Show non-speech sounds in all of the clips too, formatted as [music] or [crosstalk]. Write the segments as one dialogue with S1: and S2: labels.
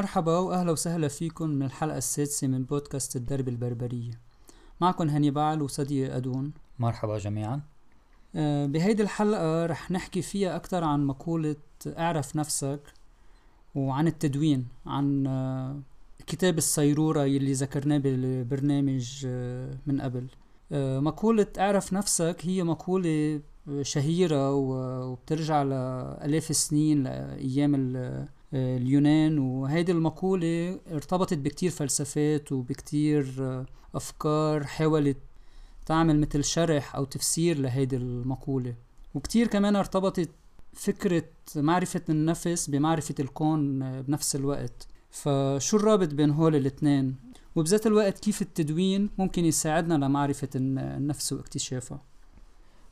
S1: مرحبا وأهلا وسهلا فيكم من الحلقة السادسة من بودكاست الدرب البربرية. معكم هاني بعل وصديقي أدون.
S2: مرحبا جميعا.
S1: آه، بهيدي الحلقة رح نحكي فيها أكثر عن مقولة اعرف نفسك وعن التدوين عن آه، كتاب الصيرورة يلي ذكرناه بالبرنامج آه، من قبل. مقولة اعرف نفسك هي مقولة شهيرة وبترجع لآلاف السنين لأيام اليونان وهيدي المقولة ارتبطت بكتير فلسفات وبكتير أفكار حاولت تعمل مثل شرح أو تفسير لهيدي المقولة. وكتير كمان ارتبطت فكرة معرفة النفس بمعرفة الكون بنفس الوقت. فشو الرابط بين هول الاثنين؟ وبذات الوقت كيف التدوين ممكن يساعدنا لمعرفة النفس واكتشافها؟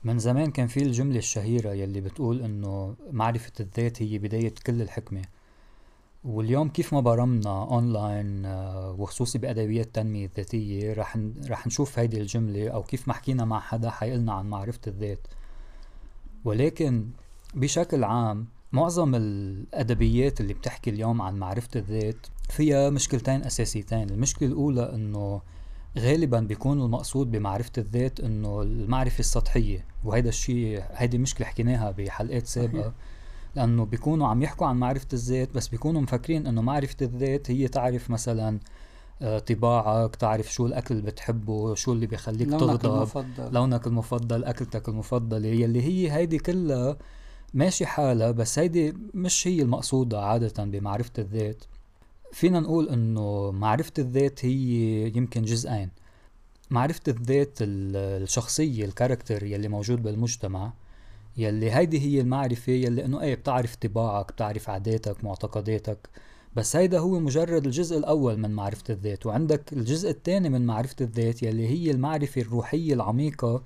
S2: من زمان كان في الجملة الشهيرة يلي بتقول إنه معرفة الذات هي بداية كل الحكمة. واليوم كيف ما برمنا اونلاين آه، وخصوصي بادبيات التنمية الذاتية رح رح نشوف هيدي الجملة أو كيف ما حكينا مع حدا حيقلنا عن معرفة الذات. ولكن بشكل عام معظم الأدبيات اللي بتحكي اليوم عن معرفة الذات فيها مشكلتين أساسيتين. المشكلة الأولى إنه غالبا بيكون المقصود بمعرفة الذات إنه المعرفة السطحية وهيدا الشيء هيدي مشكلة حكيناها بحلقات سابقة. لأنه بيكونوا عم يحكوا عن معرفة الذات بس بيكونوا مفكرين إنه معرفة الذات هي تعرف مثلا آه، طباعك تعرف شو الأكل اللي بتحبه شو اللي بيخليك
S1: لونك تغضب المفضل.
S2: لونك المفضل أكلتك المفضلة يلي هي هيدي كلها ماشي حالها بس هيدي مش هي المقصودة عادة بمعرفة الذات فينا نقول إنه معرفة الذات هي يمكن جزئين معرفة الذات الشخصية الكاركتر يلي موجود بالمجتمع يلي هيدي هي المعرفة يلي إنه إيه بتعرف طباعك بتعرف عاداتك معتقداتك. بس هيدا هو مجرد الجزء الأول من معرفة الذات. وعندك الجزء الثاني من معرفة الذات يلي هي المعرفة الروحية العميقة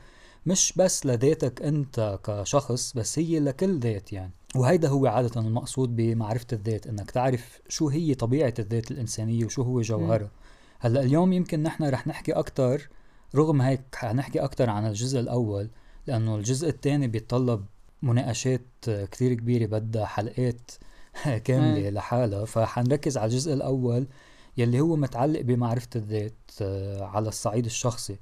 S2: مش بس لذاتك أنت كشخص بس هي لكل ذات يعني. وهيدا هو عادة المقصود بمعرفة الذات إنك تعرف شو هي طبيعة الذات الإنسانية وشو هو جوهرها. هلأ اليوم يمكن نحن رح نحكي أكتر رغم هيك حنحكي أكتر عن الجزء الأول. لأنه الجزء الثاني بيتطلب مناقشات كتير كبيرة بدها حلقات [laughs] كاملة لحالها. فحنركز على الجزء الأول يلي هو متعلق بمعرفة الذات آه، على الصعيد الشخصي.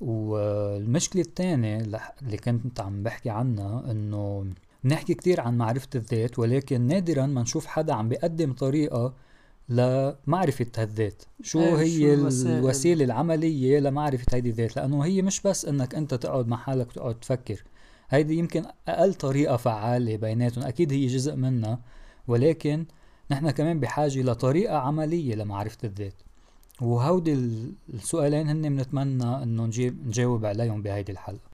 S2: والمشكلة الثانية اللي كنت عم بحكي عنها إنه بنحكي كتير عن معرفة الذات ولكن نادرا ما نشوف حدا عم بيقدم طريقة لمعرفة هالذات شو
S1: إيه،
S2: هي شو الوسيلة العملية لمعرفة هيدي الذات؟ لأنه هي مش بس أنك أنت تقعد مع حالك وتقعد تفكر. هيدي يمكن أقل طريقة فعالة بيناتهم. أكيد هي جزء منها. ولكن نحن كمان بحاجة لطريقة عملية لمعرفة الذات. وهودي السؤالين هن بنتمنى إنه نجيب نجاوب عليهم بهيدي الحلقة.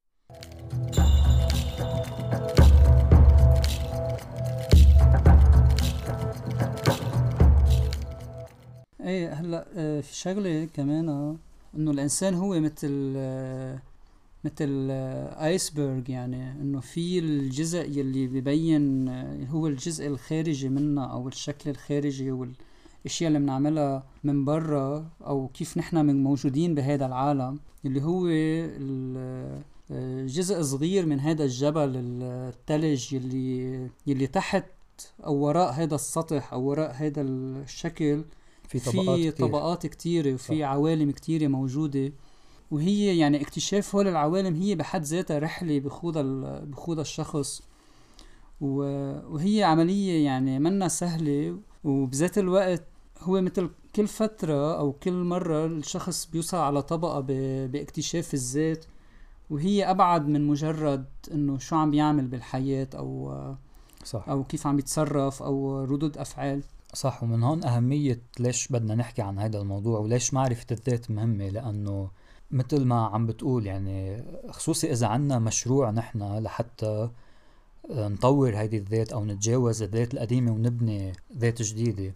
S1: إيه هلأ آه، في شغلة كمان آه، إنه الإنسان هو مثل آه، مثل ايسبرغ يعني إنه في الجزء يلي ببين هو الجزء الخارجي منا أو الشكل الخارجي والأشياء اللي بنعملها من برا أو كيف نحن موجودين بهذا العالم اللي هو جزء صغير من هذا الجبل الثلج يلي يلي تحت أو وراء هذا السطح أو وراء هذا الشكل
S2: في طبقات
S1: في كتير. طبقات كتيرة وفي عوالم كتيرة موجودة. وهي يعني اكتشاف هول العوالم هي بحد ذاتها رحلة بخوضها بخوضها الشخص. وهي عملية يعني منا سهلة وبذات الوقت هو مثل كل فترة أو كل مرة الشخص بيوصل على طبقة باكتشاف الذات. وهي أبعد من مجرد إنه شو عم بيعمل بالحياة أو
S2: صح.
S1: أو كيف عم يتصرف أو ردود أفعال.
S2: صح ومن هون أهمية ليش بدنا نحكي عن هذا الموضوع وليش معرفة الذات مهمة؟ لأنه مثل ما عم بتقول يعني خصوصي إذا عنا مشروع نحن لحتى نطور هيدي الذات أو نتجاوز الذات القديمة ونبني ذات جديدة.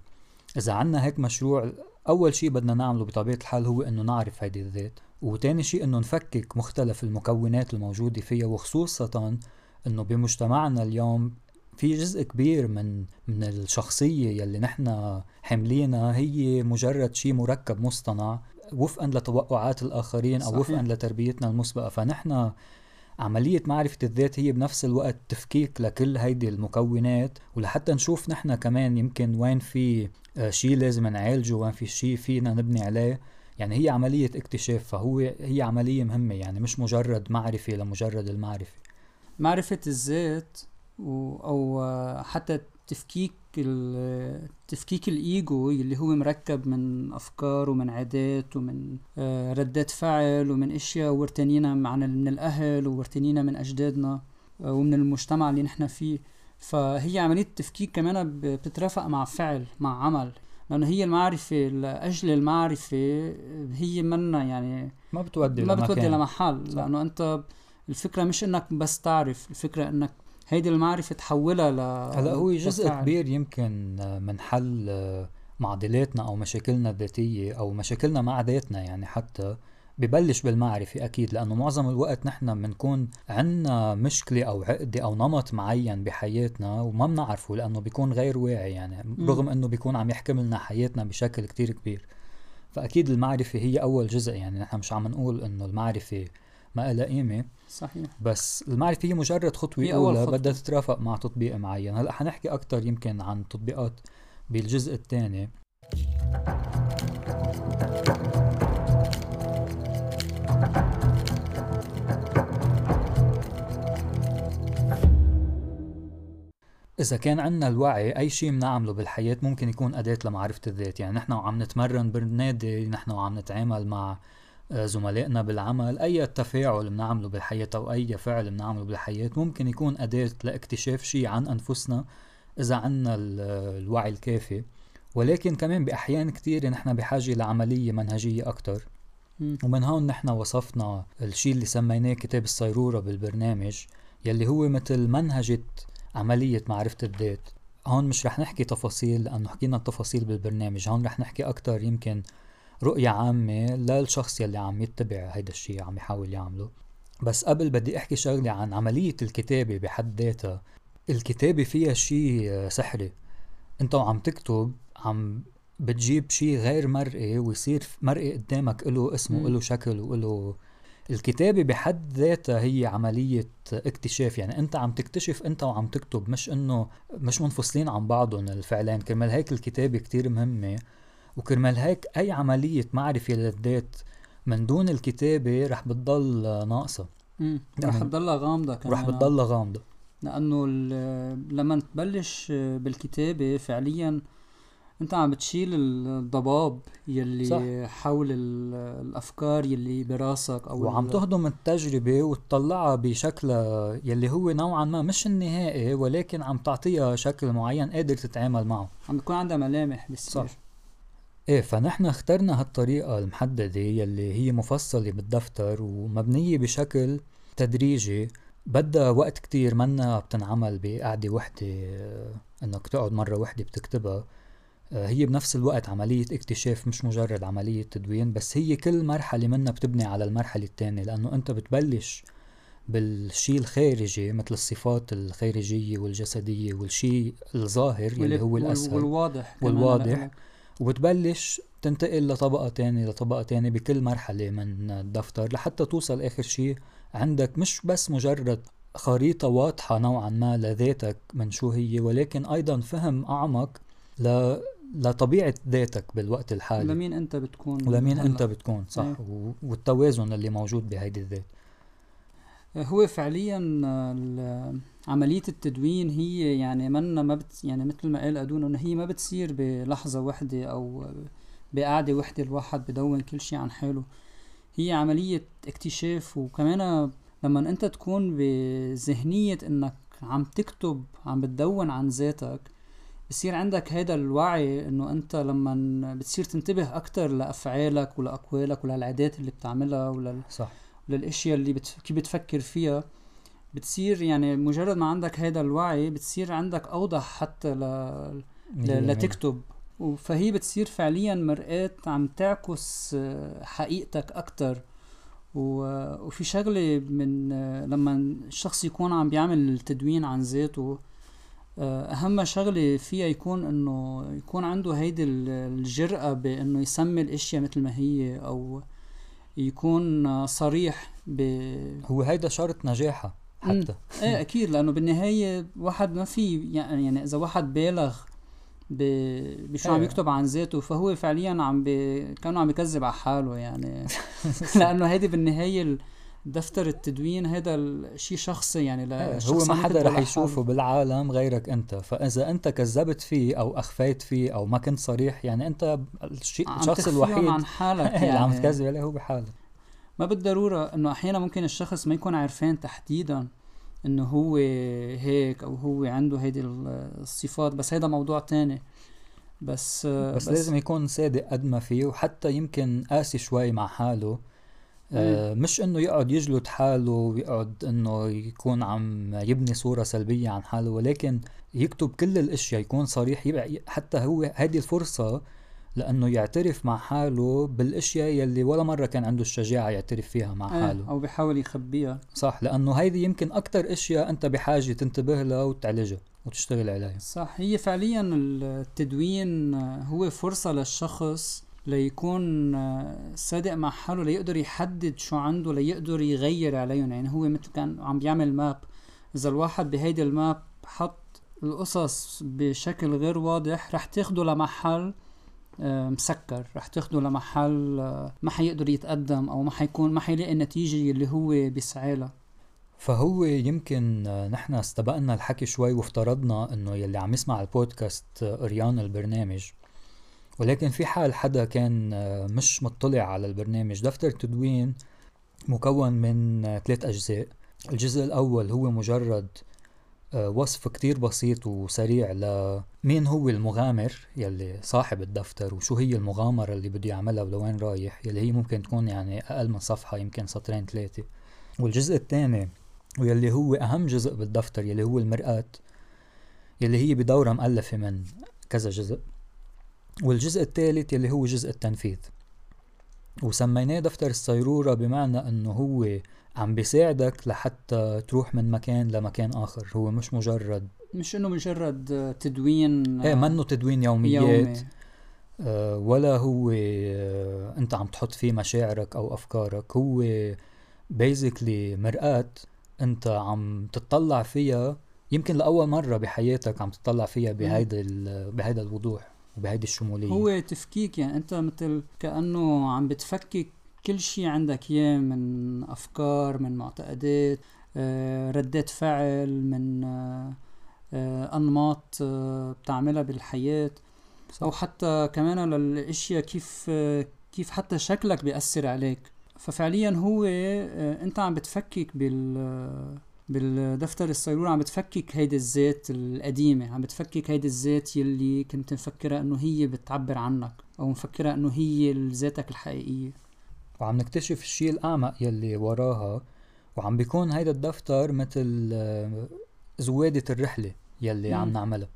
S2: إذا عنا هيك مشروع أول شيء بدنا نعمله بطبيعة الحال هو إنه نعرف هيدي الذات. وتاني شيء إنه نفكك مختلف المكونات الموجودة فيها وخصوصا إنه بمجتمعنا اليوم في جزء كبير من من الشخصية يلي نحن حاملينها هي مجرد شيء مركب مصطنع وفقا لتوقعات الآخرين أو وفقا لتربيتنا المسبقة. فنحن عملية معرفة الذات هي بنفس الوقت تفكيك لكل هيدي المكونات ولحتى نشوف نحن كمان يمكن وين في آه، شيء لازم نعالجه وين في شيء فينا نبني عليه. يعني هي عملية اكتشاف فهو هي عملية مهمة يعني مش مجرد معرفة لمجرد المعرفة.
S1: معرفة الذات و أو حتى تفكيك تفكيك الإيجو اللي هو مركب من أفكار ومن عادات ومن آه، ردات فعل ومن أشياء ورتنينا من الأهل وورتنينا من أجدادنا آه، ومن المجتمع اللي نحن فيه. فهي عملية تفكيك كمان بتترافق مع فعل مع عمل. لأنه هي المعرفة لأجل المعرفة هي منا يعني
S2: ما بتودي
S1: ما بتودي لمحل. لأنه أنت الفكرة مش إنك بس تعرف الفكرة إنك هيدي المعرفة تحولها ل
S2: هلا هو جزء لفعل. كبير يمكن من حل معضلاتنا أو مشاكلنا الذاتية أو مشاكلنا مع ذاتنا يعني حتى ببلش بالمعرفة أكيد لأنه معظم الوقت نحن بنكون عنا مشكلة أو عقدة أو نمط معين بحياتنا وما بنعرفه لأنه بيكون غير واعي يعني رغم أنه بيكون عم يحكم لنا حياتنا بشكل كتير كبير فأكيد المعرفة هي أول جزء يعني نحن مش عم نقول أنه المعرفة ما لها قيمة.
S1: صحيح.
S2: بس المعرفة هي مجرد خطوة هي أولى بدها تترافق مع تطبيق معين. هلأ حنحكي أكتر يمكن عن تطبيقات بالجزء الثاني. إذا كان عندنا الوعي أي شيء بنعمله بالحياة ممكن يكون أداة لمعرفة الذات. يعني نحن وعم نتمرن بالنادي نحن وعم نتعامل مع زملائنا بالعمل أي تفاعل بنعمله بالحياة أو أي فعل بنعمله بالحياة ممكن يكون أداة لاكتشاف شيء عن أنفسنا إذا عنا الوعي الكافي. ولكن كمان بأحيان كتير نحن بحاجة لعملية منهجية أكتر. ومن هون نحن وصفنا الشيء اللي سميناه كتاب الصيرورة بالبرنامج يلي هو مثل منهجة عملية معرفة الذات. هون مش رح نحكي تفاصيل لأنه حكينا التفاصيل بالبرنامج هون رح نحكي أكتر يمكن رؤية عامة للشخص يلي عم يتبع هيدا الشيء عم يحاول يعمله. بس قبل بدي أحكي شغلة عن عملية الكتابة بحد ذاتها. الكتابة فيها شيء سحري. انت وعم تكتب عم بتجيب شيء غير مرئي ويصير مرئي قدامك له اسمه له شكل وله الكتابة بحد ذاتها هي عملية اكتشاف. يعني انت عم تكتشف انت وعم تكتب مش إنه مش منفصلين عن بعضهم الفعلين. كرمال هيك الكتابة كتير مهمة. وكرمال هيك أي عملية معرفة للذات من دون الكتابة رح بتضل ناقصة.
S1: رح تضلها غامضة
S2: كمان. رح بتضلها غامضة.
S1: لأنه لما تبلش بالكتابة فعليا أنت عم بتشيل الضباب يلي صح. حول الأفكار يلي براسك أو
S2: وعم تهضم التجربة وتطلعها بشكل يلي هو نوعا ما مش النهائي ولكن عم تعطيها شكل معين قادر تتعامل معه.
S1: عم بيكون عندها ملامح بتصير صح.
S2: إيه فنحن اخترنا هالطريقة المحددة يلي هي مفصلة بالدفتر ومبنية بشكل تدريجي. بدها وقت كتير منا بتنعمل بقعدة وحدة إنك تقعد مرة وحدة بتكتبها. آه، هي بنفس الوقت عملية اكتشاف مش مجرد عملية تدوين بس هي كل مرحلة منها بتبني على المرحلة الثانية لأنه أنت بتبلش بالشيء الخارجي مثل الصفات الخارجية والجسدية والشيء الظاهر اللي هو الأسهل.
S1: والواضح
S2: والواضح. وبتبلش تنتقل لطبقة تانية لطبقة تانية بكل مرحلة من الدفتر لحتى توصل آخر شيء عندك. مش بس مجرد خريطة واضحة نوعا ما لذاتك من شو هي ولكن أيضا فهم أعمق ل لطبيعة ذاتك بالوقت الحالي.
S1: ولمين أنت بتكون
S2: ولمين أنت بتكون صح. إيه. والتوازن اللي موجود بهيدي الذات.
S1: هو فعليا عملية التدوين هي يعني منا ما بت يعني مثل ما قال أدون إنه هي ما بتصير بلحظة وحدة أو بقعدة وحدة الواحد بدون كل شيء عن حاله. هي عملية اكتشاف وكمان لما أنت تكون بذهنية إنك عم تكتب عم بتدون عن ذاتك بصير عندك هذا الوعي إنه أنت لما بتصير تنتبه أكتر لأفعالك ولأقوالك وللعادات اللي بتعملها ولل
S2: صح.
S1: وللاشياء اللي بت... كيف بتفكر فيها. بتصير يعني مجرد ما عندك هذا الوعي بتصير عندك أوضح حتى ل... ل... لتكتب. فهي بتصير فعليا مرآة عم تعكس حقيقتك أكتر. و... وفي شغلة من لما الشخص يكون عم بيعمل التدوين عن ذاته آه، أهم شغلة فيها يكون إنه يكون عنده هيدي الجرأة بإنه يسمي الأشياء مثل ما هي أو يكون صريح ب
S2: هو هيدا شرط نجاحها حتى.
S1: إيه أكيد لأنه بالنهاية واحد ما في يعني, يعني إذا واحد بالغ ب- بشو عم
S2: إيه.
S1: يكتب عن ذاته فهو فعليا عم بي... كأنه عم يكذب على حاله يعني. [laughs] لأنه هيدي بالنهاية ال- دفتر التدوين هذا شيء شخصي يعني
S2: إيه،
S1: للشخص
S2: هو ما حدا رح. يشوفه بالعالم غيرك أنت. فإذا أنت كذبت فيه أو أخفيت فيه أو ما كنت صريح يعني أنت الشيء الشخص الوحيد.
S1: عن حالك [laughs]
S2: اللي عم
S1: يعني.
S2: تكذب عليه هو بحالك.
S1: ما بالضرورة إنه أحيانا ممكن الشخص ما يكون عارفان تحديدا إنه هو هيك أو هو عنده هيدي الصفات بس هيدا موضوع تاني. بس
S2: بس, بس لازم يكون صادق قد ما فيه وحتى يمكن قاسي شوي مع حاله. آه مش إنه يقعد يجلد حاله ويقعد إنه يكون عم يبني صورة سلبية عن حاله ولكن يكتب كل الأشياء يكون صريح يبقى حتى هو هذه الفرصة لإنه يعترف مع حاله بالأشياء يلي ولا مرة كان عنده الشجاعة يعترف فيها مع
S1: إيه،
S2: حاله.
S1: أو بيحاول يخبيها.
S2: صح لإنه هيدي يمكن أكتر أشياء أنت بحاجة تنتبه لها وتعالجها وتشتغل عليها.
S1: صح هي فعليا التدوين هو فرصة للشخص ليكون صادق مع حاله ليقدر يحدد شو عنده ليقدر يغير عليهم. يعني هو مثل كان عم بيعمل ماب إذا الواحد بهيدي الماب حط القصص بشكل غير واضح رح تاخده لمحل آه، مسكر. رح تاخده لمحل آه، ما حيقدر يتقدم أو ما حيكون ما حيلاقي النتيجة اللي هو بيسعى لها.
S2: فهو يمكن آه، نحن استبقنا الحكي شوي وافترضنا إنه يلي عم يسمع البودكاست آه، قريان البرنامج ولكن في حال حدا كان آه، مش مطلع على البرنامج دفتر تدوين مكون من آه، ثلاث أجزاء. الجزء الأول هو مجرد آه، وصف كتير بسيط وسريع لمين هو المغامر يلي صاحب الدفتر وشو هي المغامرة اللي بده يعملها ولوين رايح يلي هي ممكن تكون يعني أقل من صفحة يمكن سطرين ثلاثة والجزء الثاني واللي هو أهم جزء بالدفتر يلي هو المرآة يلي هي بدورة مؤلفة من كذا جزء. والجزء الثالث يلي هو جزء التنفيذ. وسميناه دفتر الصيرورة بمعنى إنه هو عم بيساعدك لحتى تروح من مكان لمكان آخر. هو مش مجرد
S1: مش إنه مجرد تدوين
S2: إيه
S1: آه،
S2: منه تدوين يوميات.
S1: يومي.
S2: آه ولا هو آه أنت عم تحط فيه مشاعرك أو أفكارك. هو بيزيكلي مرآة أنت عم تطلع فيها يمكن لأول مرة بحياتك عم تطلع فيها بهيدا بهيدا الوضوح. وبهيدي الشمولية.
S1: هو تفكيك يعني أنت مثل كأنه عم بتفكك كل شيء عندك إياه من أفكار من معتقدات آه، ردات فعل من آه، آه، أنماط بتعملها بالحياة. أو حتى كمان للأشياء كيف كيف حتى شكلك بيأثر عليك. ففعليا هو أنت عم بتفكك بال بالدفتر الصيرورة عم بتفكك هيدي الذات القديمة عم بتفكك هيدي الذات يلي كنت مفكرة إنه هي بتعبر عنك أو مفكرة إنه هي ذاتك الحقيقية.
S2: وعم نكتشف الشيء الأعمق يلي وراها وعم بيكون هيدا الدفتر مثل آه، زوادة الرحلة يلي
S1: مم.
S2: عم نعملها.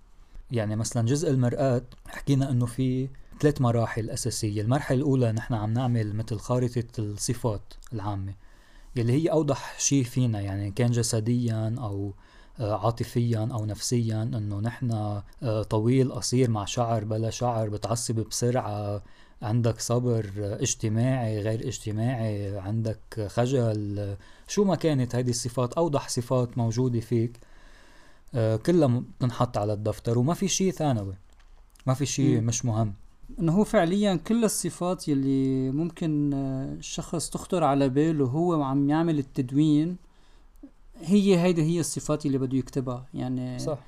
S2: يعني مثلا جزء المرآة حكينا إنه في ثلاث مراحل أساسية. المرحلة الأولى نحن عم نعمل مثل خارطة الصفات العامة. يلي هي أوضح شيء فينا يعني كان جسديا أو آه، عاطفيا أو نفسيا إنه نحن آه، طويل قصير مع شعر بلا شعر بتعصب بسرعة عندك صبر اجتماعي غير اجتماعي عندك خجل. شو ما كانت هذه الصفات؟ أوضح صفات موجودة فيك. آه، كلها بتنحط على الدفتر وما في شيء ثانوي ما في شيء. مش مهم.
S1: إنه هو فعليا كل الصفات يلي ممكن آه، الشخص تخطر على باله هو وعم يعمل التدوين هي هيدي هي الصفات اللي بده يكتبها. يعني
S2: صح.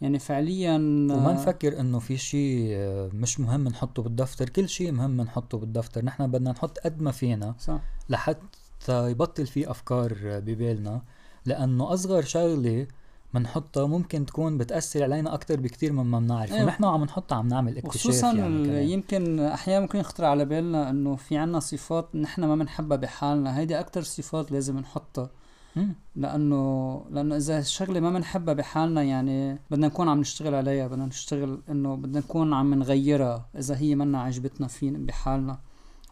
S1: يعني فعليا
S2: وما
S1: آه،
S2: نفكر إنه في شيء آه، مش مهم نحطه بالدفتر. كل شيء مهم نحطه بالدفتر. نحن بدنا نحط قد ما فينا
S1: صح.
S2: لحتى يبطل في أفكار آه، ببالنا. لأنه أصغر شغلة بنحطها ممكن تكون بتأثر علينا أكثر بكثير مما بنعرف
S1: أيوة.
S2: ونحن عم نحطها عم نعمل اكتشاف
S1: وخصوصا
S2: يعني.
S1: يمكن أحيانا ممكن يخطر على بالنا إنه في عنا صفات نحن ما بنحبها بحالنا هيدي أكتر صفات لازم نحطها. لأنه لأنه إذا الشغله ما بنحبها بحالنا يعني بدنا نكون عم نشتغل عليها بدنا نشتغل إنه بدنا نكون عم نغيرها إذا هي منا عجبتنا فين بحالنا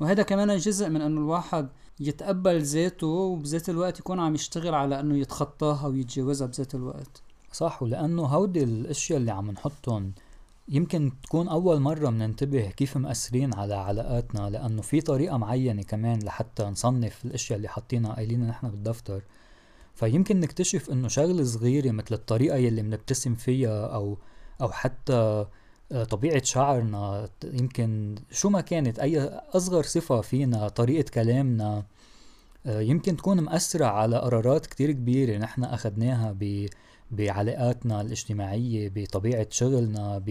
S1: وهذا كمان جزء من إنه الواحد يتقبل ذاته وبذات الوقت يكون عم يشتغل على إنه يتخطاها ويتجاوزها بذات الوقت.
S2: صح ولأنه هودي الأشياء اللي عم نحطهم يمكن تكون أول مرة بننتبه كيف مأثرين على علاقاتنا لأنه في طريقة معينة كمان لحتى نصنف الأشياء اللي حاطينها قايلينها نحن بالدفتر. فيمكن نكتشف إنه شغلة صغيرة مثل الطريقة يلي بنبتسم فيها أو أو حتى طبيعة شعرنا يمكن شو ما كانت أي أصغر صفة فينا طريقة كلامنا آه، يمكن تكون مأثرة على قرارات كتير كبيرة نحن أخدناها ب بعلاقاتنا الاجتماعية بطبيعة شغلنا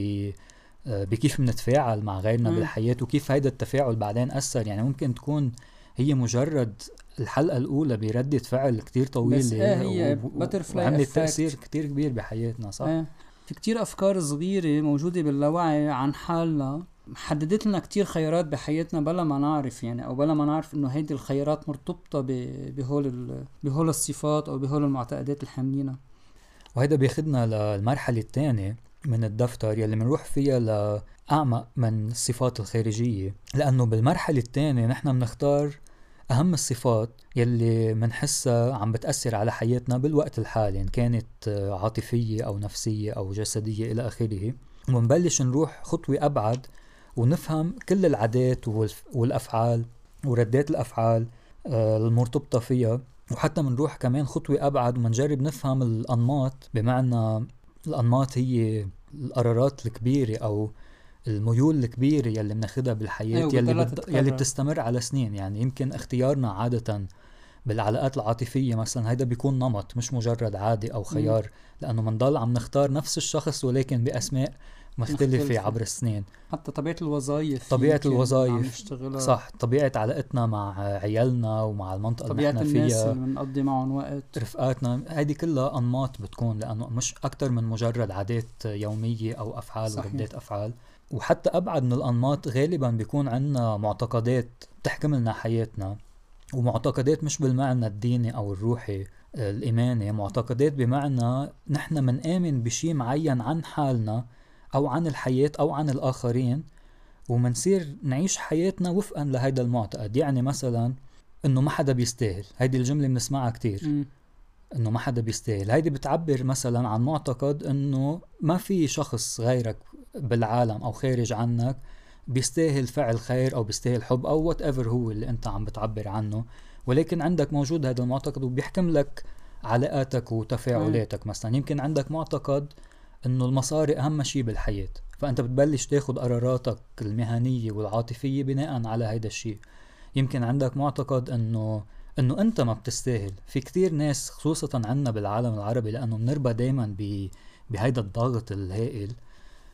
S2: آه، بكيف بنتفاعل مع غيرنا م. بالحياة وكيف هيدا التفاعل بعدين أثر يعني ممكن تكون هي مجرد الحلقة الأولى بردة فعل كتير طويلة
S1: بس إيه هي بترفلاي
S2: وعملت تأثير كتير كبير بحياتنا صح؟ إيه.
S1: في كتير أفكار صغيرة موجودة باللاوعي عن حالنا حددت لنا كتير خيارات بحياتنا بلا ما نعرف يعني أو بلا ما نعرف إنه هيدي الخيارات مرتبطة بهول بهول الصفات أو بهول المعتقدات الحاملينها
S2: وهيدا بياخدنا للمرحلة الثانية من الدفتر يلي بنروح فيها لأعمق من الصفات الخارجية لأنه بالمرحلة الثانية نحن بنختار أهم الصفات يلي منحسها عم بتأثر على حياتنا بالوقت الحالي إن كانت عاطفية أو نفسية أو جسدية إلى آخره ونبلش نروح خطوة أبعد ونفهم كل العادات والأفعال وردات الأفعال آه، المرتبطة فيها وحتى منروح كمان خطوة أبعد ومنجرب نفهم الأنماط بمعنى الأنماط هي القرارات الكبيرة أو الميول الكبيرة يلي بناخدها بالحياة أيوة يلي, بت... يلي بتستمر على سنين. يعني يمكن اختيارنا عادة بالعلاقات العاطفية مثلا هيدا بيكون نمط مش مجرد عادي أو خيار لأنه منضل عم نختار نفس الشخص ولكن بأسماء مختلفة, مختلفة. عبر السنين.
S1: حتى طبيعة الوظائف
S2: طبيعة الوظائف صح. طبيعة علاقتنا مع عيالنا ومع المنطقة
S1: طبيعة
S2: اللي
S1: إحنا فيها. الناس اللي بنقضي معهم وقت.
S2: رفقاتنا هيدي كلها أنماط بتكون لأنه مش أكتر من مجرد عادات يومية أو أفعال صحيح. وردات أفعال. وحتى أبعد من الأنماط غالبا بيكون عندنا معتقدات بتحكم لنا حياتنا ومعتقدات مش بالمعنى الديني أو الروحي الإيماني معتقدات بمعنى نحن منآمن بشي معين عن حالنا أو عن الحياة أو عن الآخرين ومنصير نعيش حياتنا وفقا لهيدا المعتقد. يعني مثلا إنه ما حدا بيستاهل. هيدي الجملة بنسمعها كتير. إنه ما حدا بيستاهل. هيدي بتعبر مثلا عن معتقد إنه ما في شخص غيرك بالعالم أو خارج عنك بيستاهل فعل خير أو بيستاهل حب أو whatever هو اللي أنت عم بتعبر عنه. ولكن عندك موجود هذا المعتقد وبيحكم لك علاقاتك وتفاعلاتك مثلا. يمكن عندك معتقد إنه المصاري أهم شيء بالحياة. فأنت بتبلش تاخد قراراتك المهنية والعاطفية بناء على هيدا الشيء يمكن عندك معتقد إنه إنه أنت ما بتستاهل. في كتير ناس خصوصا عنا بالعالم العربي لأنه بنربى دايما بهيدا الضغط الهائل.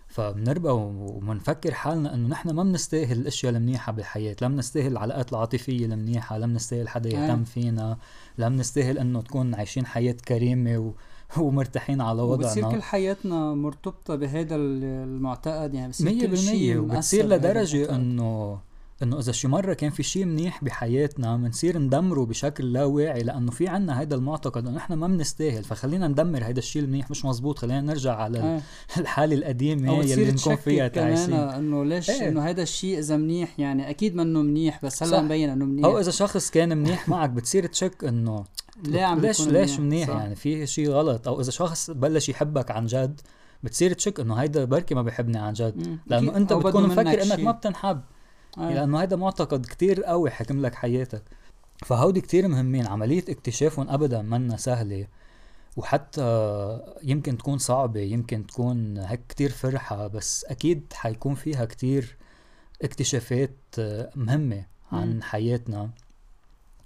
S2: فبنربى وبنفكر حالنا إنه نحن ما بنستاهل الأشياء المنيحة بالحياة. لا بنستاهل العلاقات العاطفية المنيحة لا بنستاهل حدا يهتم فينا لا بنستاهل إنه تكون عايشين حياة كريمة و ومرتاحين على وضعنا.
S1: وبتصير كل حياتنا مرتبطة بهذا المعتقد يعني
S2: بصير كل شيء وبتصير لدرجة إنه إنه إذا شي مرة كان في شيء منيح بحياتنا بنصير ندمره بشكل لا واعي لأنه في عنا هذا المعتقد إنه نحن ما بنستاهل فخلينا ندمر هذا الشيء المنيح مش مزبوط خلينا نرجع على آه. [laughs] الحالة القديمة
S1: يلي نكون فيها تعيشين إنه ليش إيه. إنه هذا الشيء إذا منيح يعني أكيد منه منيح بس هلا مبين إنه منيح.
S2: أو إذا شخص كان منيح معك بتصير تشك إنه ليه عم ليش ليش منيح؟ يعني في شيء غلط. أو إذا شخص بلش يحبك عن جد بتصير تشك إنه هيدا بركي ما بيحبني عن جد. لأنه أنت بتكون مفكر إنك ما بتنحب. آه. لأنه هيدا معتقد كتير قوي حكم لك حياتك. فهودي كتير مهمين. عملية اكتشافهم ابدا منا سهلة. وحتى يمكن تكون صعبة يمكن تكون هيك كتير فرحة بس أكيد حيكون فيها كتير اكتشافات مهمة عن م. حياتنا.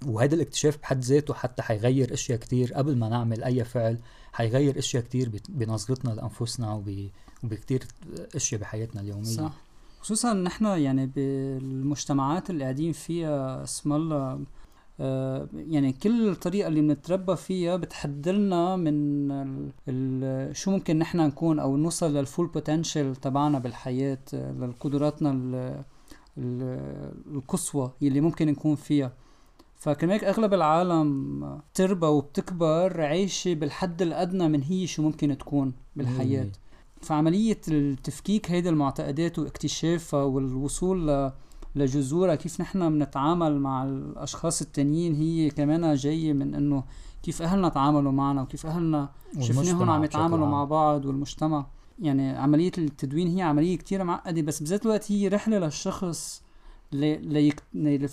S2: وهذا الاكتشاف بحد ذاته حتى حيغير أشياء كتير. قبل ما نعمل أي فعل حيغير أشياء كتير بنظرتنا لأنفسنا وبكتير أشياء بحياتنا اليومية. صح.
S1: خصوصا نحن يعني بالمجتمعات اللي قاعدين فيها اسم الله آه يعني كل الطريقة اللي بنتربى فيها بتحدلنا من ال ال شو ممكن نحن نكون أو نوصل للفول بوتنشل تبعنا بالحياة لقدراتنا القصوى اللي ممكن نكون فيها. فكرمال أغلب العالم تربى وبتكبر عايشة بالحد الأدنى من هي شو ممكن تكون بالحياة. مم. فعملية التفكيك هيدي المعتقدات واكتشافها والوصول لجذورها كيف نحن بنتعامل مع الأشخاص التانيين هي كمان جاية من إنه كيف أهلنا تعاملوا معنا وكيف أهلنا شفناهم عم يتعاملوا مع بعض والمجتمع يعني عملية التدوين هي عملية كتير معقدة بس بذات الوقت هي رحلة للشخص لي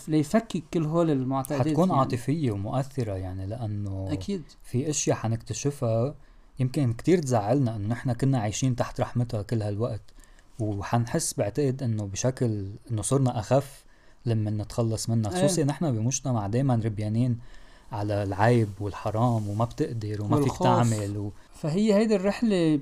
S1: ليفكك كل هول المعتقدات
S2: حتكون يعني. عاطفية ومؤثرة يعني لأنه
S1: أكيد
S2: في أشياء حنكتشفها يمكن كتير تزعلنا إنه نحن كنا عايشين تحت رحمتها كل هالوقت وحنحس بعتقد إنه بشكل إنه صرنا أخف لما نتخلص منها
S1: إيه.
S2: خصوصي نحن بمجتمع دائما ربيانين على العيب والحرام وما بتقدر وما فيك
S1: والخوف.
S2: تعمل و...
S1: فهي هيدي الرحلة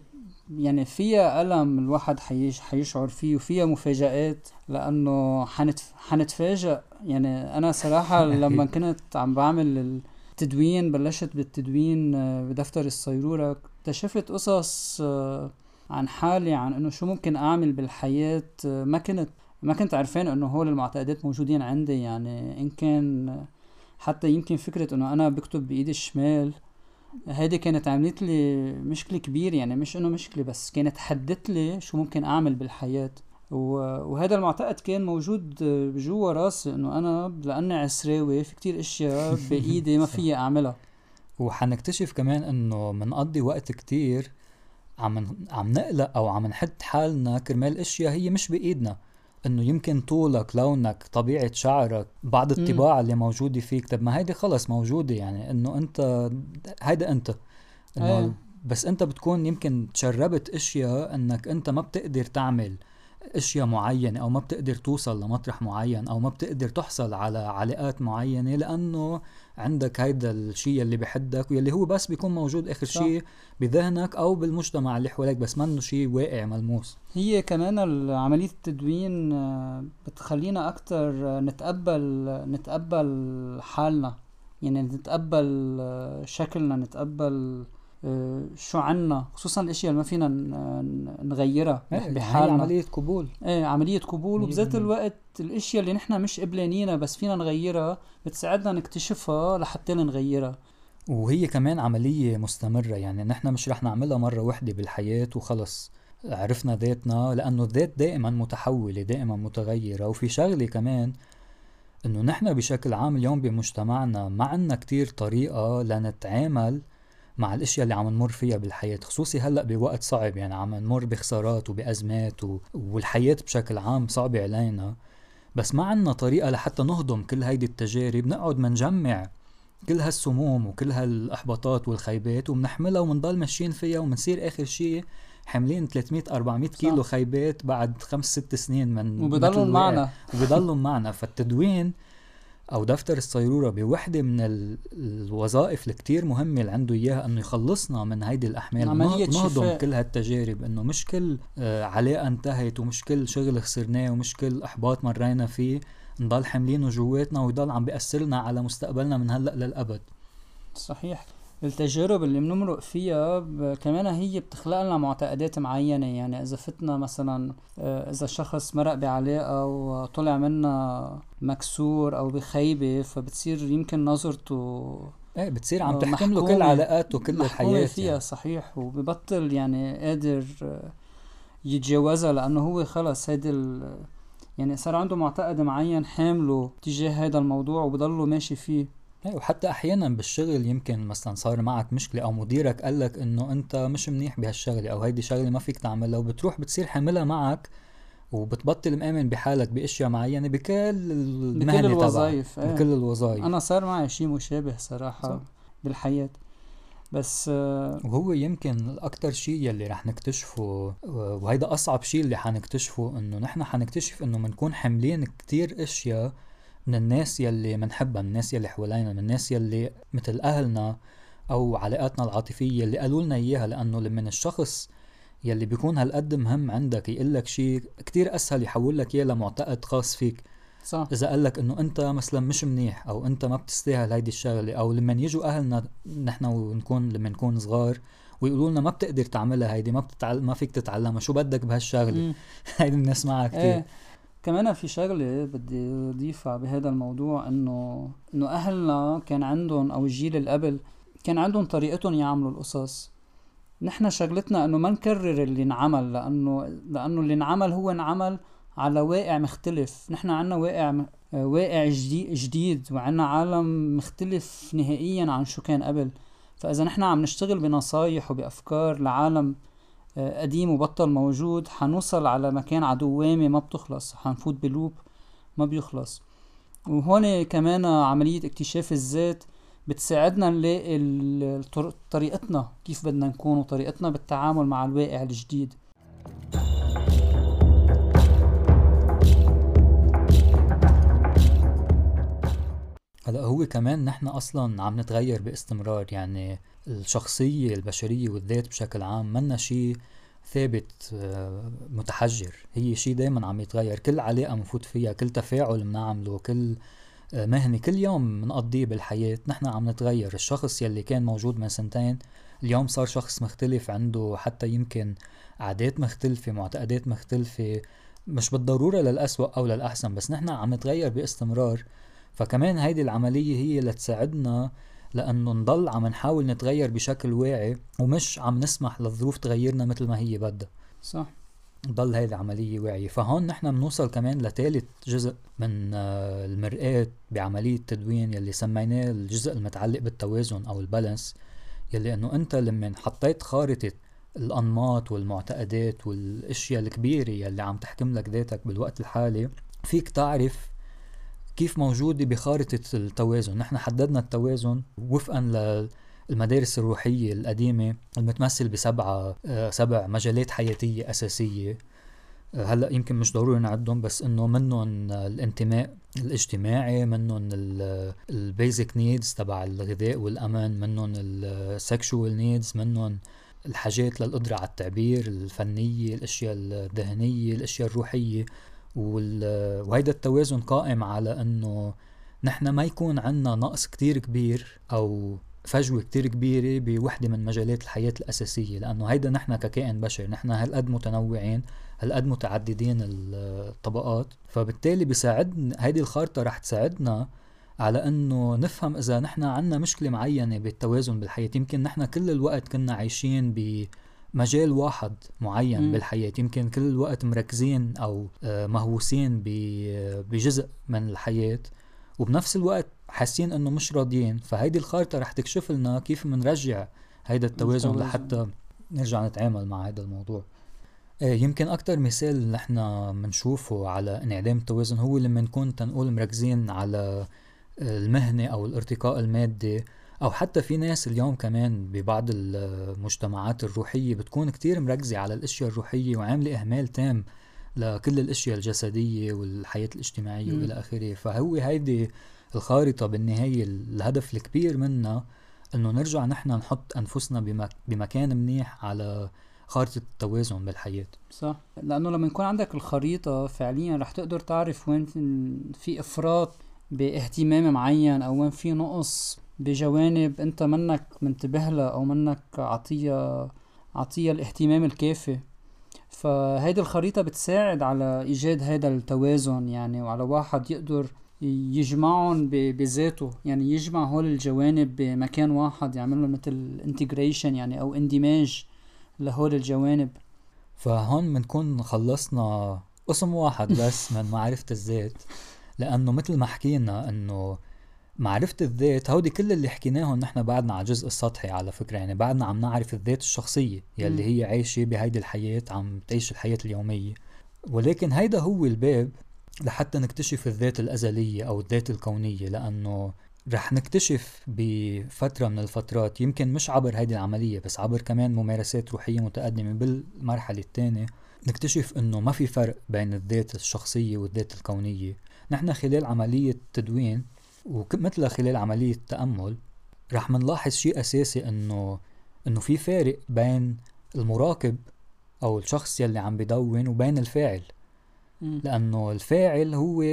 S1: يعني فيها ألم الواحد حيش حيشعر فيه وفيها مفاجآت لأنه حنتف... حنتفاجأ يعني أنا صراحة [laughs] لما كنت عم بعمل التدوين بلشت بالتدوين آه، بدفتر الصيرورة. اكتشفت قصص آه، عن حالي عن إنه شو ممكن أعمل بالحياة. آه، ما كنت ما كنت عرفان إنه هول المعتقدات موجودين عندي. يعني إن كان حتى يمكن فكرة إنه أنا بكتب بإيدي الشمال هيدي كانت عملت لي مشكلة كبيرة. يعني مش إنه مشكلة بس كانت حدت لي شو ممكن أعمل بالحياة. وهذا المعتقد كان موجود جوا راسي إنه أنا لأني عسراوي في كتير أشياء [laughs] بإيدي ما فيي أعملها.
S2: وحنكتشف كمان إنه منقضي وقت كتير عم عم نقلق أو عم نحد حالنا كرمال أشياء هي مش بإيدنا. إنه يمكن طولك لونك طبيعة شعرك بعض الطباع اللي موجودة فيك. طب ما هيدي خلص موجودة يعني. إنه أنت هيدا أنت. إنه
S1: إيه.
S2: بس أنت بتكون يمكن تشربت أشياء إنك أنت ما بتقدر تعمل. أشياء معينة أو ما بتقدر توصل لمطرح معين أو ما بتقدر تحصل على علاقات معينة لأنه عندك هيدا الشيء اللي بحدك واللي هو بس بيكون موجود
S1: آخر.
S2: شيء بذهنك أو بالمجتمع اللي حواليك بس منه شيء واقع ملموس
S1: هي كمان عملية التدوين آه، بتخلينا أكتر آه، نتقبل نتقبل حالنا يعني نتقبل آه، شكلنا نتقبل شو عنا خصوصا الأشياء اللي ما فينا نغيرها.
S2: إيه،
S1: بحالنا
S2: عملية قبول.
S1: إيه عملية قبول. وبذات. الوقت الأشياء اللي نحن مش قبلانينها بس فينا نغيرها بتساعدنا نكتشفها لحتى نغيرها.
S2: وهي كمان عملية مستمرة يعني نحن مش رح نعملها مرة واحدة بالحياة وخلص. عرفنا ذاتنا لأنه الذات دائما متحولة دائما متغيرة. وفي شغلة كمان إنه نحن بشكل عام اليوم بمجتمعنا ما عنا كتير طريقة لنتعامل مع الأشياء اللي عم نمر فيها بالحياة خصوصي هلأ بوقت صعب يعني عم نمر بخسارات وبأزمات و... والحياة بشكل عام صعبة علينا بس ما عنا طريقة لحتى نهضم كل هيدي التجارب نقعد منجمع كل هالسموم وكل هالأحباطات والخيبات وبنحملها وبنضل ماشيين فيها وبنصير آخر شيء حاملين 300 400 كيلو
S1: صح.
S2: خيبات بعد خمس ست سنين من الوقع.
S1: معنا
S2: وبضلوا معنا فالتدوين أو دفتر الصيرورة بوحدة من ال- الوظائف الكتير مهمة اللي عنده إياها إنه يخلصنا من هيدي الأحمال. نهضم. كل هالتجارب إنه مش كل آه، علاقة انتهت ومش كل شغل خسرناه ومش كل إحباط مرينا فيه نضل حاملينه جواتنا ويضل عم بيأثر لنا على مستقبلنا من هلأ للأبد.
S1: صحيح. التجارب اللي بنمرق فيها كمان هي بتخلق لنا معتقدات معينة. يعني إذا فتنا مثلا آه، إذا شخص مرق بعلاقة وطلع منها مكسور أو بخيبة فبتصير يمكن نظرته
S2: إيه بتصير عم تحكم له كل علاقاته كل الحياة
S1: فيها
S2: يعني.
S1: صحيح. وببطل يعني قادر آه، يتجاوزها لأنه هو خلص هيدي ال يعني صار عنده معتقد معين حامله تجاه هذا الموضوع وبضله ماشي فيه.
S2: إيه وحتى أحيانا بالشغل يمكن مثلا صار معك مشكلة أو مديرك قال لك إنه أنت مش منيح بهالشغلة أو هيدي شغلة ما فيك تعملها وبتروح بتصير حاملها معك وبتبطل مأمن بحالك بأشياء معينة بكل المهنة
S1: بكل الوظائف إيه.
S2: بكل الوظائف
S1: أنا صار معي شيء مشابه صراحة
S2: صح.
S1: بالحياة بس آه،
S2: وهو يمكن أكتر شيء يلي رح نكتشفه وهيدا أصعب شيء اللي حنكتشفه إنه نحن حنكتشف إنه منكون حاملين كتير أشياء من الناس يلي منحبها من الناس يلي حوالينا من الناس يلي مثل أهلنا أو علاقاتنا العاطفية اللي قالوا لنا إياها لأنه لمن الشخص يلي بيكون هالقد مهم عندك يقول لك شيء كتير أسهل يحول لك إياه لمعتقد خاص فيك.
S1: صح.
S2: إذا قال لك إنه أنت مثلا مش منيح أو أنت ما بتستاهل هيدي الشغلة أو لما يجوا أهلنا نحن ونكون لما نكون صغار ويقولوا لنا ما بتقدر تعملها هيدي ما بتتعلم ما فيك تتعلمها شو بدك
S1: بهالشغلة. [laughs]
S2: هيدي بنسمعها كثير
S1: إيه. كمان في شغلة بدي أضيفها بهذا الموضوع إنه إنه أهلنا كان عندهم أو الجيل اللي قبل كان عندهم طريقتهم يعملوا القصص. نحن شغلتنا إنه ما نكرر اللي انعمل لأنه لأنه اللي انعمل هو انعمل على واقع مختلف. نحن عنا واقع م- واقع جديد, جديد وعنا عالم مختلف نهائيا عن شو كان قبل. فإذا نحن عم نشتغل بنصايح وبأفكار لعالم آه، قديم وبطل موجود. حنوصل على مكان عدوامي ما بتخلص. حنفوت بلوب ما بيخلص. وهون كمان عملية اكتشاف الذات بتساعدنا نلاقي طريقتنا كيف بدنا نكون وطريقتنا بالتعامل مع الواقع الجديد.
S2: هلا هو كمان نحن أصلا عم نتغير باستمرار. يعني الشخصية البشرية والذات بشكل عام منا شيء ثابت آه، متحجر. هي شيء دايما عم يتغير. كل علاقة مفوت فيها كل تفاعل بنعمله كل آه، مهنة كل يوم بنقضيه بالحياة. نحن عم نتغير. الشخص يلي كان موجود من سنتين اليوم صار شخص مختلف عنده حتى يمكن عادات مختلفة معتقدات مختلفة. مش بالضرورة للأسوأ أو للأحسن بس نحن عم نتغير باستمرار. فكمان هيدي العملية هي لتساعدنا لأنه نضل عم نحاول نتغير بشكل واعي ومش عم نسمح للظروف تغيرنا مثل ما هي بدها.
S1: صح.
S2: ضل هيدي عملية واعية. فهون نحن بنوصل كمان لثالث جزء من آه، المرآة بعملية التدوين يلي سميناه الجزء المتعلق بالتوازن أو البالانس يلي إنه أنت لما حطيت خارطة الأنماط والمعتقدات والأشياء الكبيرة يلي عم تحكم لك ذاتك بالوقت الحالي فيك تعرف كيف موجودة بخارطة التوازن؟ نحن حددنا التوازن وفقا للمدارس الروحية القديمة المتمثل بسبعة آه، سبع مجالات حياتية أساسية. آه، هلأ يمكن مش ضروري نعدهم بس إنه منهم الانتماء الاجتماعي منهم ال basic needs تبع الغذاء والامان منهم ال sexual needs منهم الحاجات للقدرة على التعبير الفنية الأشياء الذهنية الأشياء الروحية. وهيدا التوازن قائم على إنه نحن ما يكون عنا نقص كتير كبير أو فجوة كتير كبيرة بوحدة من مجالات الحياة الأساسية لأنه هيدا نحن ككائن بشري نحن هالقد متنوعين هالقد متعددين الطبقات فبالتالي بيساعدنا هيدي الخارطة رح تساعدنا على إنه نفهم إذا نحن عنا مشكلة معينة بالتوازن بالحياة. يمكن نحن كل الوقت كنا عايشين بمجال واحد معين م. بالحياة. يمكن كل الوقت مركزين أو آه، مهووسين بجزء من الحياة. وبنفس الوقت حاسين إنه مش راضيين. فهيدي الخارطة رح تكشف لنا كيف منرجع هيدا التوازن لحتى نرجع نتعامل مع هذا الموضوع. إيه، يمكن أكتر مثال نحن بنشوفه على انعدام التوازن هو لما نكون تنقول مركزين على المهنة أو الارتقاء المادي. أو حتى في ناس اليوم كمان ببعض المجتمعات الروحية بتكون كتير مركزة على الأشياء الروحية وعاملة إهمال تام لكل الأشياء الجسدية والحياة الاجتماعية م. وإلى آخره. فهو هيدي الخارطة بالنهاية الهدف الكبير منها إنه نرجع نحن نحط أنفسنا بمك بمكان منيح على خارطة التوازن بالحياة.
S1: صح. لأنه لما يكون عندك الخريطة فعليا رح تقدر تعرف وين في إفراط باهتمام معين أو وين في نقص بجوانب أنت منك منتبه لها أو منك عطية عطية الاهتمام الكافي. فهيدي الخريطة بتساعد على إيجاد هذا التوازن يعني وعلى واحد يقدر يجمعهم بذاته. يعني يجمع هول الجوانب بمكان واحد يعمل لهم مثل integration يعني أو اندماج لهول الجوانب.
S2: فهون بنكون خلصنا قسم واحد بس من معرفة الذات. لأنه مثل ما حكينا إنه معرفة الذات. هودي كل اللي حكيناهم نحن بعدنا على الجزء السطحي على فكرة. يعني بعدنا عم نعرف الذات الشخصية يلي هي عايشة بهيدي الحياة عم تعيش الحياة اليومية. ولكن هيدا هو الباب لحتى نكتشف الذات الأزلية أو الذات الكونية لأنه رح نكتشف بفترة من الفترات. يمكن مش عبر هيدي العملية بس عبر كمان ممارسات روحية متقدمة بالمرحلة الثانية نكتشف إنه ما في فرق بين الذات الشخصية والذات الكونية. نحن خلال عملية تدوين ومثل خلال عملية تأمل رح منلاحظ شيء أساسي إنه إنه في فارق بين المراقب أو الشخص يلي عم بدون وبين الفاعل. لأنه الفاعل هو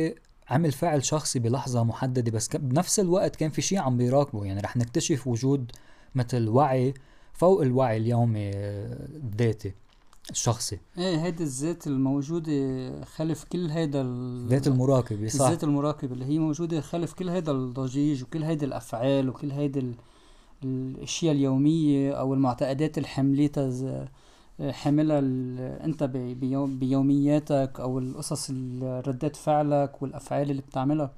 S2: عمل فعل شخصي بلحظة محددة بس بنفس الوقت كان في شيء عم بيراقبه. يعني رح نكتشف وجود مثل وعي فوق الوعي اليومي الذاتي. الشخصي.
S1: إيه هيدي الذات الموجودة خلف كل هيدا
S2: الذات المراقبة صح.
S1: الذات المراقبة اللي هي موجودة خلف كل هيدا الضجيج وكل هيدي الأفعال وكل هيدي الأشياء اليومية أو المعتقدات اللي حملتها حاملها أنت بيومياتك أو القصص ردات فعلك والأفعال اللي بتعملها.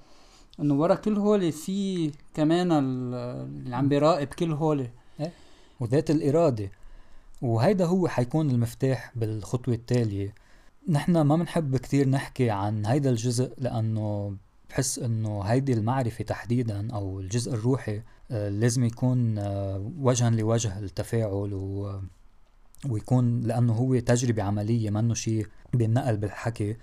S1: إنه ورا كل هول في كمان اللي عم بيراقب كل هول.
S2: إيه؟ وذات الإرادة. وهيدا هو حيكون المفتاح بالخطوة التالية. نحن ما بنحب كتير نحكي عن هيدا الجزء لأنه بحس إنه هيدي المعرفة تحديدا أو الجزء الروحي آه، لازم يكون آه، وجها لوجه التفاعل و ويكون لأنه هو تجربة عملية منه شيء بينقل بالحكي.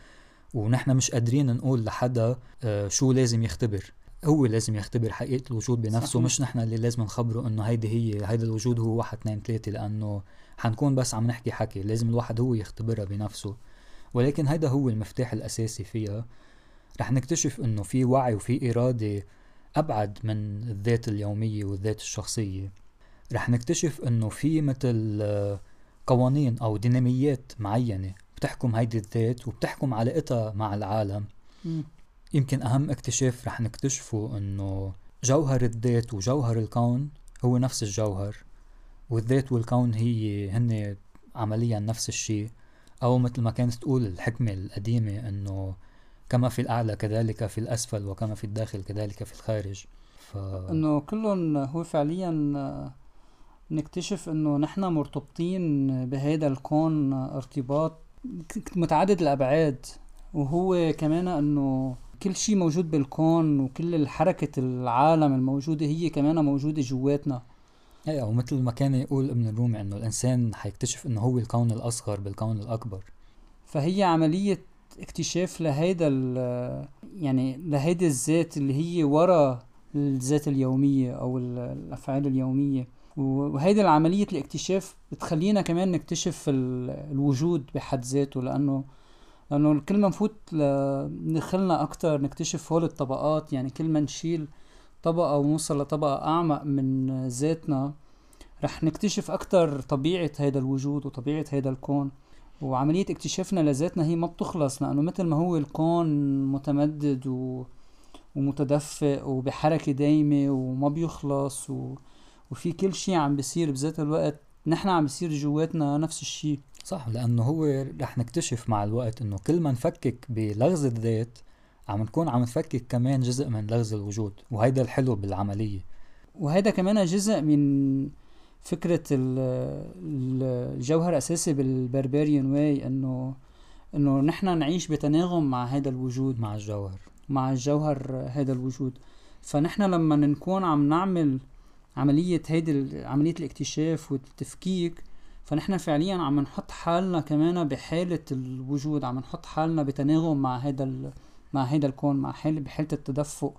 S2: ونحن مش قادرين نقول لحدا آه، شو لازم يختبر. هو لازم يختبر حقيقة الوجود بنفسه
S1: صحيح.
S2: مش نحن اللي لازم نخبره إنه هيدي هي هيدا الوجود هو واحد اثنين ثلاثة لأنه حنكون بس عم نحكي حكي لازم الواحد هو يختبرها بنفسه ولكن هيدا هو المفتاح الأساسي فيها رح نكتشف إنه في وعي وفي إرادة أبعد من الذات اليومية والذات الشخصية رح نكتشف إنه في مثل آه، قوانين أو ديناميات معينة بتحكم هيدي الذات وبتحكم علاقتها مع العالم. يمكن أهم اكتشاف رح نكتشفه إنه جوهر الذات وجوهر الكون هو نفس الجوهر والذات والكون هي هن عمليا نفس الشيء أو مثل ما كانت تقول الحكمة القديمة إنه كما في الأعلى كذلك في الأسفل وكما في الداخل كذلك في الخارج. ف...
S1: إنه كلهم هو فعليا نكتشف إنه نحن مرتبطين بهذا الكون ارتباط متعدد الأبعاد وهو كمان إنه كل شيء موجود بالكون وكل الحركة العالم الموجودة هي كمان موجودة جواتنا.
S2: إيه ومثل ما كان يقول ابن الرومي إنه الإنسان حيكتشف إنه هو الكون الأصغر بالكون الأكبر.
S1: فهي عملية اكتشاف لهيدا ال- يعني لهيدي الذات اللي هي ورا الذات اليومية أو ال- الأفعال اليومية. وهيدي العملية الاكتشاف بتخلينا كمان نكتشف ال- الوجود بحد ذاته لأنه لأنه كل ما نفوت ندخلنا أكتر نكتشف هول الطبقات يعني كل ما نشيل طبقة ونوصل لطبقة أعمق من ذاتنا رح نكتشف أكتر طبيعة هيدا الوجود وطبيعة هيدا الكون. وعملية اكتشافنا لذاتنا هي ما بتخلص لأنه مثل ما هو الكون متمدد و... ومتدفق وبحركة دايمة وما بيخلص و... وفي كل شي عم بيصير بذات الوقت. نحن عم بيصير جواتنا نفس الشي
S2: صح لأنه هو رح نكتشف مع الوقت إنه كل ما نفكك بلغز الذات عم نكون عم نفكك كمان جزء من لغز الوجود وهيدا الحلو بالعملية.
S1: وهذا كمان جزء من فكرة ال- ال- الجوهر الأساسي بالبربريان واي إنه إنه نحن نعيش بتناغم مع هذا الوجود.
S2: مع الجوهر.
S1: مع الجوهر هذا الوجود. فنحن لما نكون عم نعمل عملية هيدي عملية الاكتشاف والتفكيك فنحن فعليا عم نحط حالنا كمان بحالة الوجود عم نحط حالنا بتناغم مع هذا مع هذا الكون مع حالة بحالة التدفق.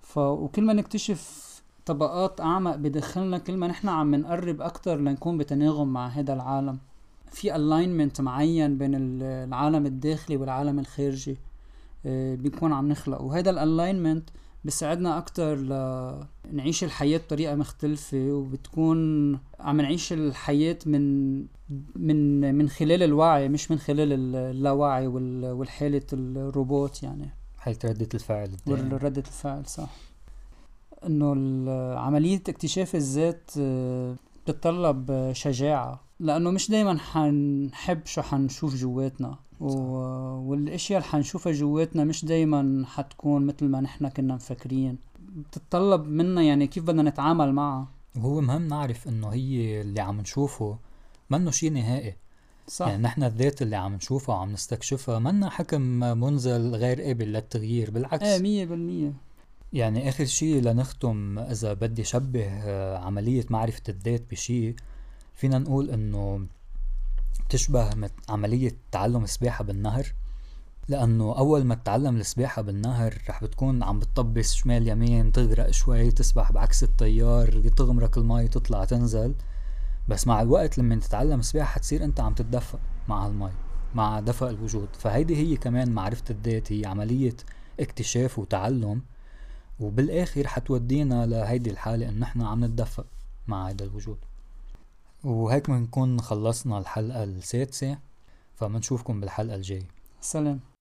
S1: ف وكل ما نكتشف طبقات أعمق بداخلنا كل ما نحن عم نقرب أكتر لنكون بتناغم مع هذا العالم. في alignment معين بين ال- العالم الداخلي والعالم الخارجي آه، بنكون عم نخلق وهذا الالاينمنت بيساعدنا أكتر لنعيش الحياة بطريقة مختلفة وبتكون عم نعيش الحياة من من من خلال الوعي مش من خلال ال- اللاوعي وال- والحالة الروبوت يعني.
S2: حالة ردة الفعل.
S1: وردة الفعل صح. إنه عملية اكتشاف الذات آه، بتتطلب شجاعة. لأنه مش دايما حنحب شو حنشوف جواتنا. و... والأشياء اللي حنشوفها جواتنا مش دايما حتكون مثل ما نحن كنا مفكرين. بتتطلب منا يعني كيف بدنا نتعامل معها؟
S2: وهو مهم نعرف إنه هي اللي عم نشوفه منه شيء نهائي.
S1: صح.
S2: يعني نحن الذات اللي عم نشوفها وعم نستكشفها منا حكم منزل غير قابل للتغيير بالعكس.
S1: إيه مية بالمية.
S2: يعني آخر شيء لنختم إذا بدي شبه آه، عملية معرفة الذات بشيء فينا نقول إنه بتشبه عملية تعلم السباحة بالنهر. لأنه أول ما تتعلم السباحة بالنهر رح بتكون عم بتطبس شمال يمين تغرق شوي تسبح بعكس التيار تغمرك المي تطلع تنزل. بس مع الوقت لما تتعلم السباحة حتصير أنت عم تتدفق مع المي مع دفء الوجود. فهيدي هي كمان معرفة الذات هي عملية اكتشاف وتعلم. وبالآخر حتودينا لهيدي الحالة إنه نحن عم نتدفق مع هيدا الوجود. وهيك بنكون خلصنا الحلقة السادسة. فمنشوفكم بالحلقة الجاية.
S1: سلام.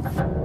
S1: Thank you.